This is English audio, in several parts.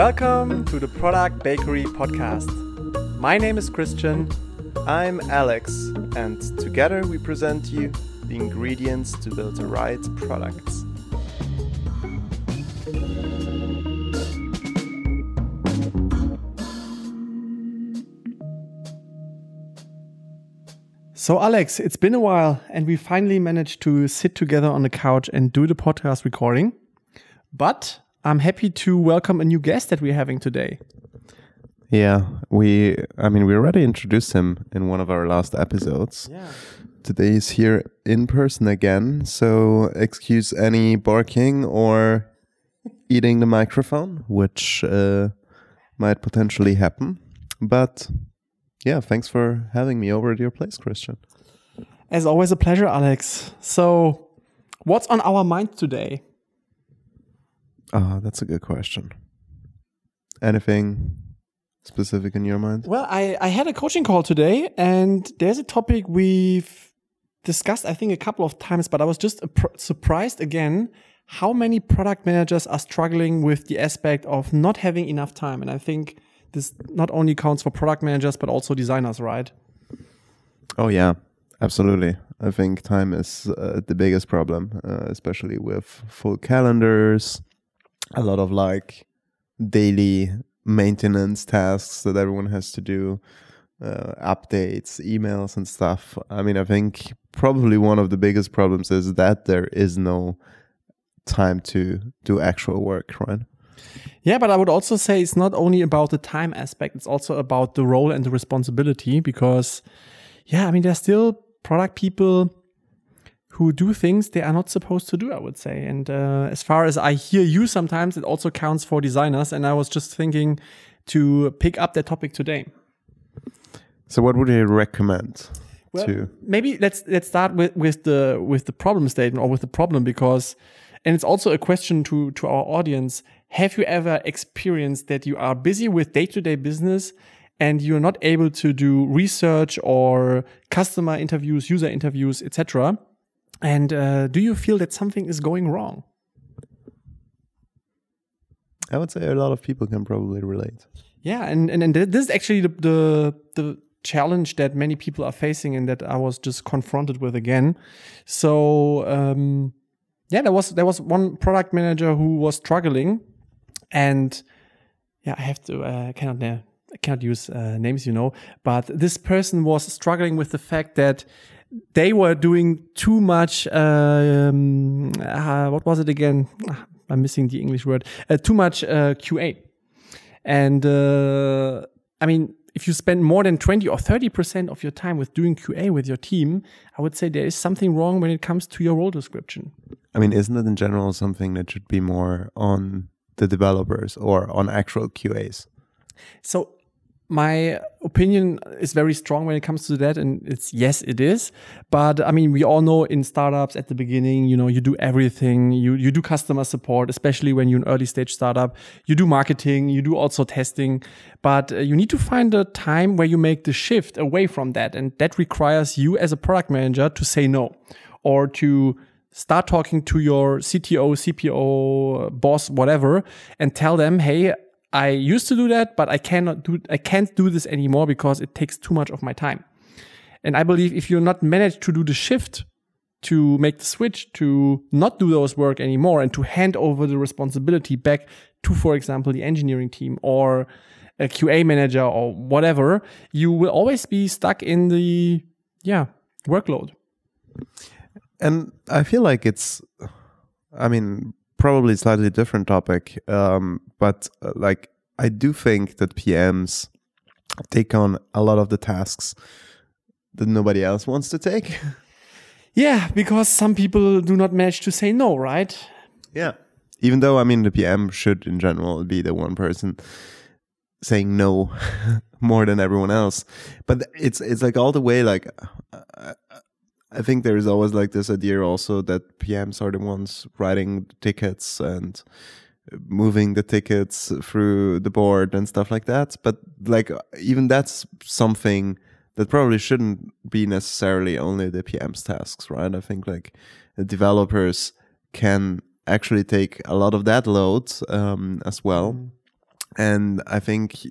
Welcome to the Product Bakery podcast. My name is Christian. I'm Alex, and together we present you the ingredients to build the right products. So, Alex, it's been a while, and we finally managed to sit together on the couch and do the podcast recording. But I'm happy to welcome a new guest that we're having today. Yeah, we, I mean, we already introduced him in one of our last episodes. Yeah. Today he's here in person again, so excuse any barking or eating the microphone, which uh, might potentially happen. But yeah, thanks for having me over at your place, Christian. As always, a pleasure, Alex. So, what's on our mind today? Ah, that's a good question. Anything specific in your mind? Well, I, I had a coaching call today, and there's a topic we've discussed, I think, a couple of times, but I was just surprised again how many product managers are struggling with the aspect of not having enough time. And I think this not only counts for product managers but also designers, right? Oh yeah, absolutely. I think time is uh, the biggest problem, uh, especially with full calendars, a lot of like daily maintenance tasks that everyone has to do, uh, updates, emails, and stuff. I mean, I think probably one of the biggest problems is that there is no time to do actual work, right? Yeah, but I would also say it's not only about the time aspect, it's also about the role and the responsibility because, yeah, I mean, there's still product people who do things they are not supposed to do, I would say. And uh, as far as I hear you sometimes, it also counts for designers. And I was just thinking to pick up that topic today. So, what would you recommend? Well, to? maybe let's let's start with, with the with the problem statement or with the problem because, and it's also a question to to our audience have you ever experienced that you are busy with day to day business and you're not able to do research or customer interviews, user interviews, etc.? And uh, do you feel that something is going wrong? I would say a lot of people can probably relate. Yeah, and and, and this is actually the, the the challenge that many people are facing and that I was just confronted with again. So um, yeah, there was there was one product manager who was struggling and yeah, I have to, uh, I cannot, uh, I cannot use uh, names, you know, but this person was struggling with the fact that they were doing too much, um, uh, what was it again? Ah, I'm missing the English word, uh, too much uh, QA. And I mean, if you spend more than 20 or 30% of your time with doing QA with your team, I would say there is something wrong when it comes to your role description. I mean, isn't it in general something that should be more on the developers or on actual QAs? So my opinion is very strong when it comes to that and it's yes it is. But i mean we all know in startups at the beginning you know you do everything. You you do customer support especially when you're an early stage startup. You do marketing you do also testing. But uh, you need to find a time where you make the shift away from that and that requires you as a product manager to say no or to start talking to your CTO, CPO, boss, whatever, and tell them, hey, I used to do that, but I cannot do, I can't do this anymore because it takes too much of my time. And I believe if you're not managed to do the shift to make the switch to not do those work anymore and to hand over the responsibility back to, for example, the engineering team or a QA manager or whatever, you will always be stuck in the, yeah, workload. And I feel like it's, I mean, probably slightly different topic, um, but uh, like I do think that PMs take on a lot of the tasks that nobody else wants to take. Yeah, because some people do not manage to say no, right? Yeah. Even though I mean the PM should in general be the one person saying no more than everyone else, but it's it's like all the way like uh, I think there is always like this idea also that PMs are the ones writing tickets and moving the tickets through the board and stuff like that. But like even that's something that probably shouldn't be necessarily only the PM's tasks, right? I think like the developers can actually take a lot of that load um, as well. Mm. and I think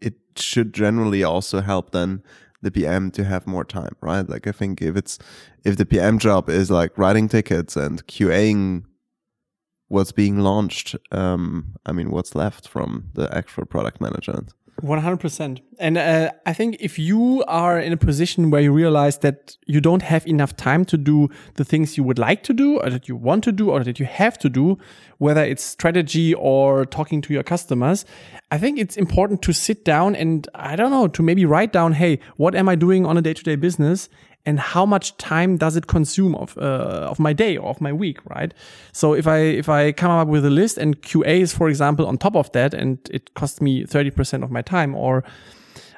it should generally also help then the PM to have more time, right? Like I think if it's if the PM job is like writing tickets and QAing what's being launched, um, I mean, what's left from the actual product management? 100%. And uh, I think if you are in a position where you realize that you don't have enough time to do the things you would like to do, or that you want to do, or that you have to do, whether it's strategy or talking to your customers, I think it's important to sit down and, I don't know, to maybe write down, hey, what am I doing on a day to day business? And how much time does it consume of uh, of my day or of my week right? So if i if i come up with a list and qa is for example on top of that and it costs me 30% of my time or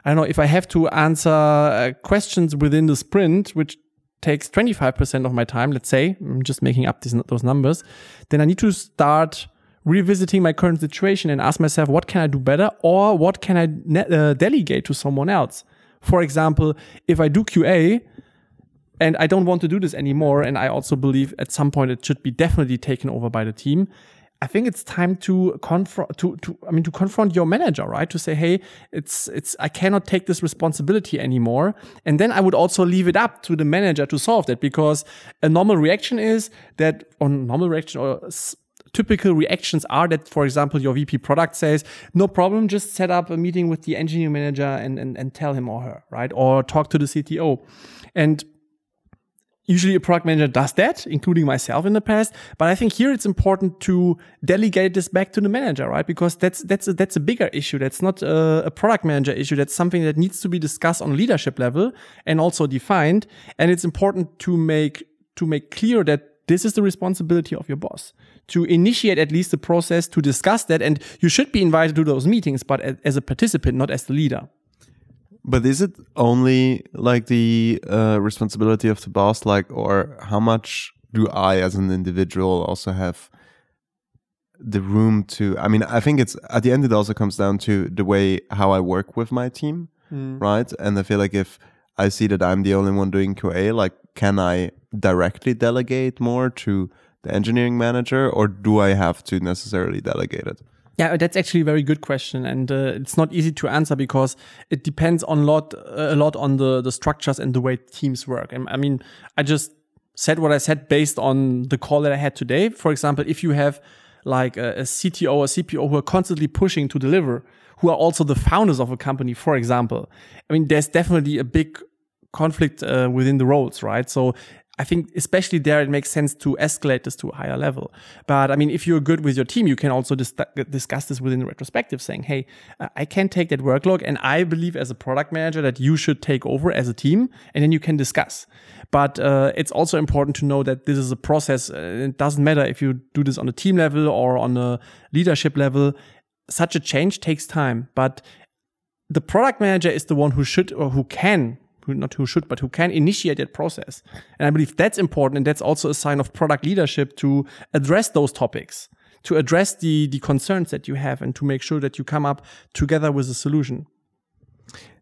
i don't know if i have to answer uh, questions within the sprint which takes 25% of my time let's say i'm just making up these, those numbers then i need to start revisiting my current situation and ask myself what can i do better or what can i uh, delegate to someone else? For example if i do qa and I don't want to do this anymore. And I also believe at some point it should be definitely taken over by the team. I think it's time to confront to, to I mean to confront your manager, right? To say, hey, it's it's I cannot take this responsibility anymore. And then I would also leave it up to the manager to solve that because a normal reaction is that on normal reaction or typical reactions are that, for example, your VP product says, no problem, just set up a meeting with the engineering manager and, and, and tell him or her, right? Or talk to the CTO. And usually a product manager does that, including myself in the past. But I think here it's important to delegate this back to the manager, right? Because that's that's a, that's a bigger issue. That's not a, a, product manager issue. That's something that needs to be discussed on leadership level and also defined. And it's important to make to make clear that this is the responsibility of your boss to initiate at least the process to discuss that. And you should be invited to those meetings, but as a participant, not as the leader. But is it only like the uh, responsibility of the boss, like, or how much do I, as an individual, also have the room to? I mean, I think it's at the end, it also comes down to the way how I work with my team, mm. right? And I feel like if I see that I'm the only one doing QA, like, can I directly delegate more to the engineering manager, or do I have to necessarily delegate it? Yeah, that's actually a very good question, and uh, it's not easy to answer because it depends on lot a lot on the the structures and the way teams work. And I mean, I just said what I said based on the call that I had today. For example, if you have like a, a CTO or CPO who are constantly pushing to deliver, who are also the founders of a company, for example, I mean, there's definitely a big conflict uh, within the roles, right? So I think especially there it makes sense to escalate this to a higher level. But I mean, if you're good with your team, you can also dis discuss this within the retrospective, saying, "Hey, I can't take that workload, and I believe as a product manager that you should take over as a team, and then you can discuss." But uh, it's also important to know that this is a process. Uh, it doesn't matter if you do this on a team level or on a leadership level. Such a change takes time, but the product manager is the one who should or who can who not who should, but who can initiate that process. And I believe that's important. And that's also a sign of product leadership to address those topics, to address the, the concerns that you have and to make sure that you come up together with a solution.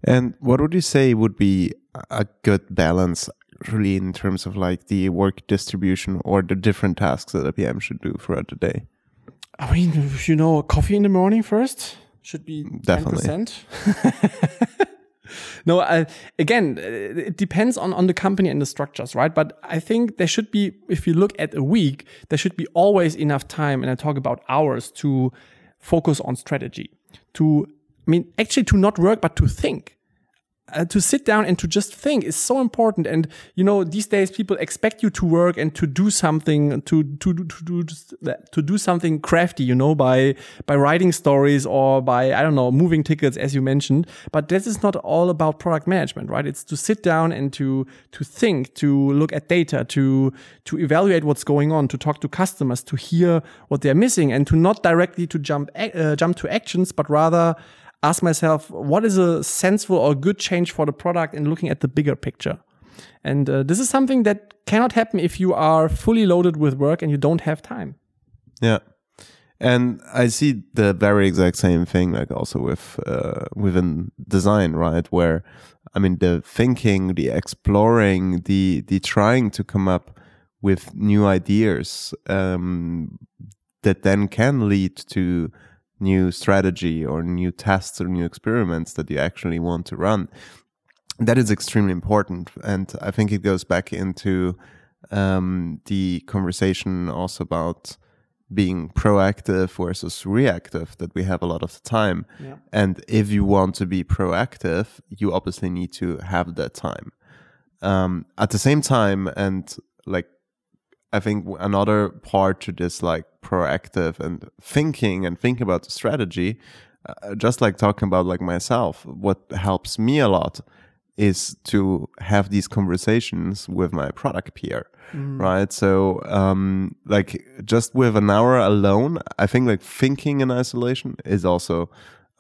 And what would you say would be a good balance really in terms of like the work distribution or the different tasks that a PM should do throughout the day? I mean, you know, coffee in the morning first should be definitely. 10%. no, uh, again, it depends on, on the company and the structures, right? But I think there should be, if you look at a week, there should be always enough time, and I talk about hours to focus on strategy, to, I mean, actually to not work, but to think uh, to sit down and to just think is so important. And you know, these days people expect you to work and to do something to to to do to do something crafty. You know, by by writing stories or by I don't know moving tickets, as you mentioned. But this is not all about product management, right? It's to sit down and to to think, to look at data, to to evaluate what's going on, to talk to customers, to hear what they're missing, and to not directly to jump uh, jump to actions, but rather ask myself, what is a sensible or good change for the product and looking at the bigger picture? And uh, this is something that cannot happen if you are fully loaded with work and you don't have time. Yeah. And I see the very exact same thing, like also with uh, within design, right? Where I mean, the thinking, the exploring, the the trying to come up with new ideas um, that then can lead to new strategy or new tests or new experiments that you actually want to run. That is extremely important. And I think it goes back into um, the conversation also about being proactive versus reactive that we have a lot of the time. Yeah. And if you want to be proactive, you obviously need to have that time. Um, at the same time, and like, I think another part to this, like proactive and thinking and thinking about the strategy, uh, just like talking about like myself, what helps me a lot is to have these conversations with my product peer Mm. right so um like just with an hour alone i think like thinking in isolation is also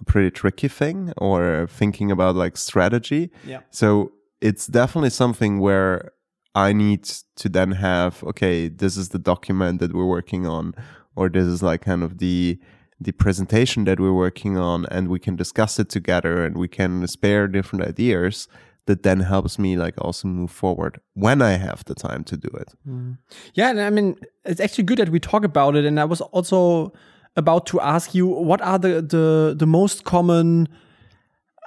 a pretty tricky thing or thinking about like strategy Yeah. so it's definitely something where i need to then have okay this is the document that we're working on or this is like kind of the the presentation that we're working on and we can discuss it together and we can spare different ideas that then helps me like also move forward when I have the time to do it. Mm. Yeah, and I mean, it's actually good that we talk about it. And I was also about to ask you, what are the the the most common,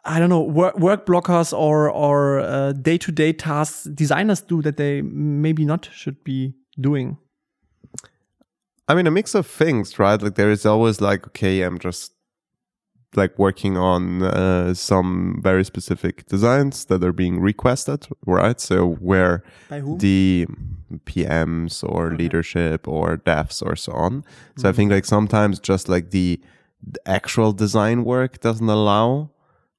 I don't know, work, work blockers or or day to day tasks designers do that they maybe not should be doing? I mean, a mix of things, right? Like there is always like, okay, I'm just like working on uh, some very specific designs that are being requested, right? So where the PMs or leadership or devs or so on. So I think like sometimes just like the, the actual design work doesn't allow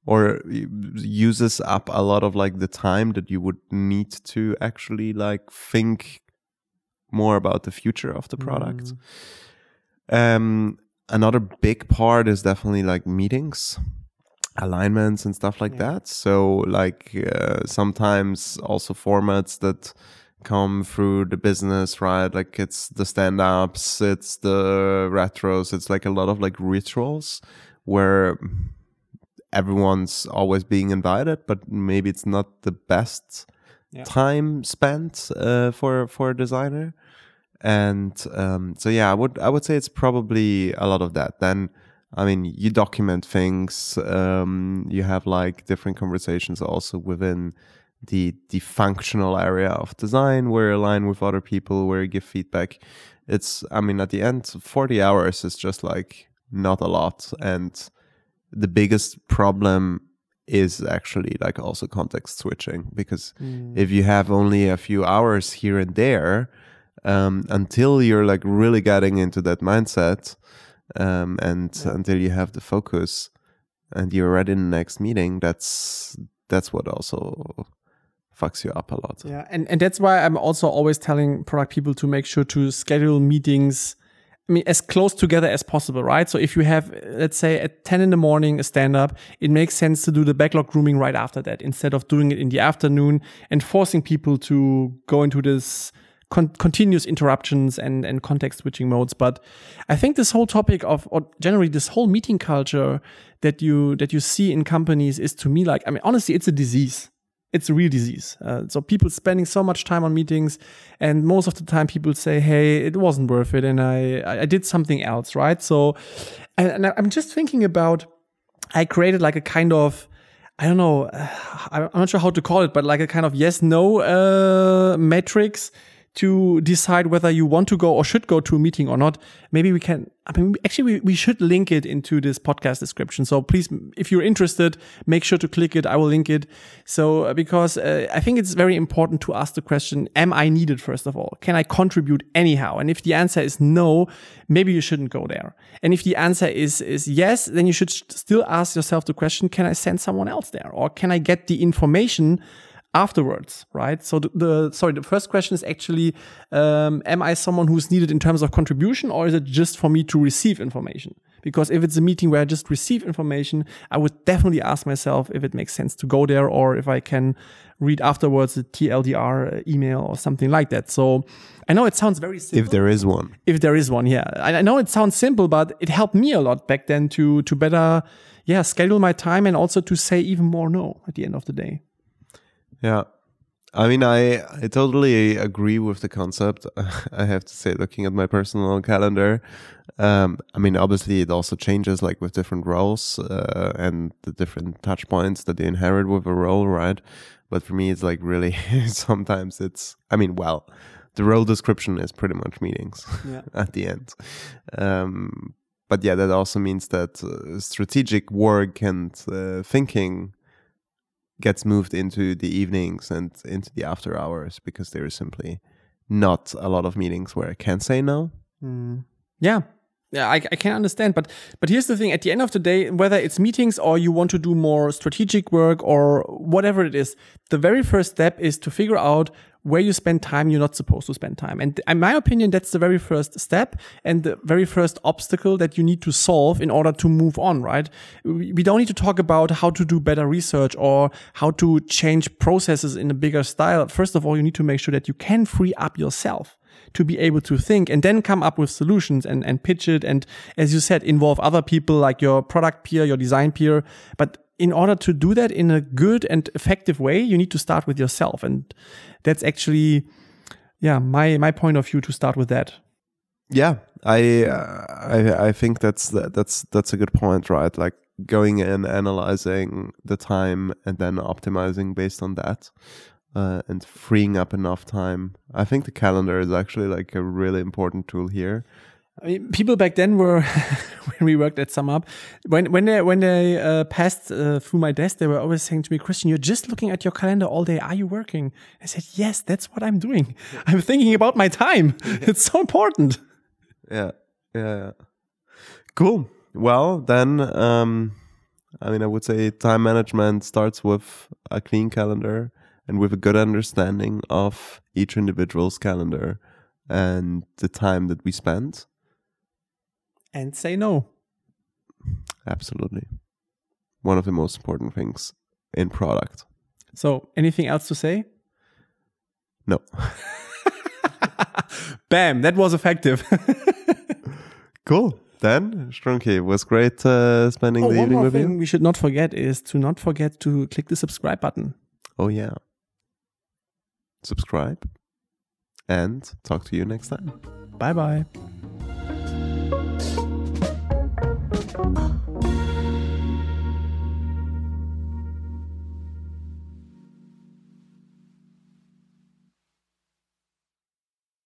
or uses up a lot of like the time that you would need to actually like think more about the future of the product. Um, another big part is definitely like meetings alignments and stuff like Yeah. that so like uh, sometimes also formats that come through the business right like it's the stand-ups it's the retros it's like a lot of like rituals where everyone's always being invited but maybe it's not the best Yeah. time spent uh, for for a designer. And um, so yeah i would i would say it's probably a lot of that. Then i mean you document things um, you have like different conversations also within the the functional area of design where you align with other people where you give feedback. It's i mean at the end 40 hours is just like not a lot. And the biggest problem is actually like also context switching because if you have only a few hours here and there um, until you're like really getting into that mindset um, and until you have the focus and you're ready in the next meeting that's that's what also fucks you up a lot Yeah, and and that's why I'm also always telling product people to make sure to schedule meetings. I mean, as close together as possible, right? So if you have, let's say, at 10 in the morning a stand up, it makes sense to do the backlog grooming right after that instead of doing it in the afternoon and forcing people to go into this con- continuous interruptions and, and context switching modes. But I think this whole topic of, or generally this whole meeting culture that you, that you see in companies is to me like, I mean, honestly, it's a disease it's a real disease. Uh, so people spending so much time on meetings, and most of the time people say, "Hey, it wasn't worth it," and I I did something else, right? So, and, and I'm just thinking about, I created like a kind of. I don't know. I'm not sure how to call it, but like a kind of yes no uh, matrix to decide whether you want to go or should go to a meeting or not. Maybe we can, I mean, actually, we, we should link it into this podcast description. So please, if you're interested, make sure to click it. I will link it. So, uh, because uh, I think it's very important to ask the question, am I needed first of all? Can I contribute anyhow? And if the answer is no, maybe you shouldn't go there. And if the answer is, is yes, then you should still ask yourself the question, can I send someone else there? Or can I get the information afterwards, right? So the, the sorry, the first question is actually, um, am I someone who's needed in terms of contribution, or is it just for me to receive information? Because if it's a meeting where I just receive information, I would definitely ask myself if it makes sense to go there, or if I can read afterwards a TLDR email or something like that. So I know it sounds very simple. if there is one if there is one, yeah. I I know it sounds simple, but it helped me a lot back then to to better, yeah, schedule my time and also to say even more no at the end of the day. Yeah. I mean, I I totally agree with the concept. I have to say, looking at my personal calendar, um, I mean, obviously, it also changes like with different roles uh, and the different touch points that they inherit with a role, right? But for me, it's like really sometimes it's. I mean, well, the role description is pretty much meetings Yeah. at the end. Um, but yeah, that also means that uh, strategic work and uh, thinking gets moved into the evenings and into the after hours because there is simply not a lot of meetings where I can say no. Mm. Yeah. Yeah, I, I can understand, but but here's the thing: at the end of the day, whether it's meetings or you want to do more strategic work or whatever it is, the very first step is to figure out where you spend time you're not supposed to spend time. And in my opinion, that's the very first step and the very first obstacle that you need to solve in order to move on, right? We don't need to talk about how to do better research or how to change processes in a bigger style. First of all, you need to make sure that you can free up yourself to be able to think and then come up with solutions and, and pitch it. And as you said, involve other people like your product peer, your design peer. But in order to do that in a good and effective way, you need to start with yourself. And that's actually, yeah, my, my point of view to start with that. Yeah, I uh, I I think that's that's that's a good point, right? Like going and analyzing the time and then optimizing based on that. Uh, and freeing up enough time. I think the calendar is actually like a really important tool here. I mean, people back then were when we worked at SumUp, when when they when they uh, passed uh, through my desk, they were always saying to me, "Christian, you're just looking at your calendar all day. Are you working?" I said, "Yes, that's what I'm doing. I'm thinking about my time. it's so important." Yeah, yeah, yeah. Cool. Well, then, um, I mean, I would say time management starts with a clean calendar and with a good understanding of each individual's calendar and the time that we spend. And say no. Absolutely. One of the most important things in product. So, anything else to say? No. Bam, that was effective. cool. Then, Strunke, it was great uh, spending oh, the one evening more with thing you. we should not forget is to not forget to click the subscribe button. Oh, yeah subscribe, and talk to you next time. Bye bye.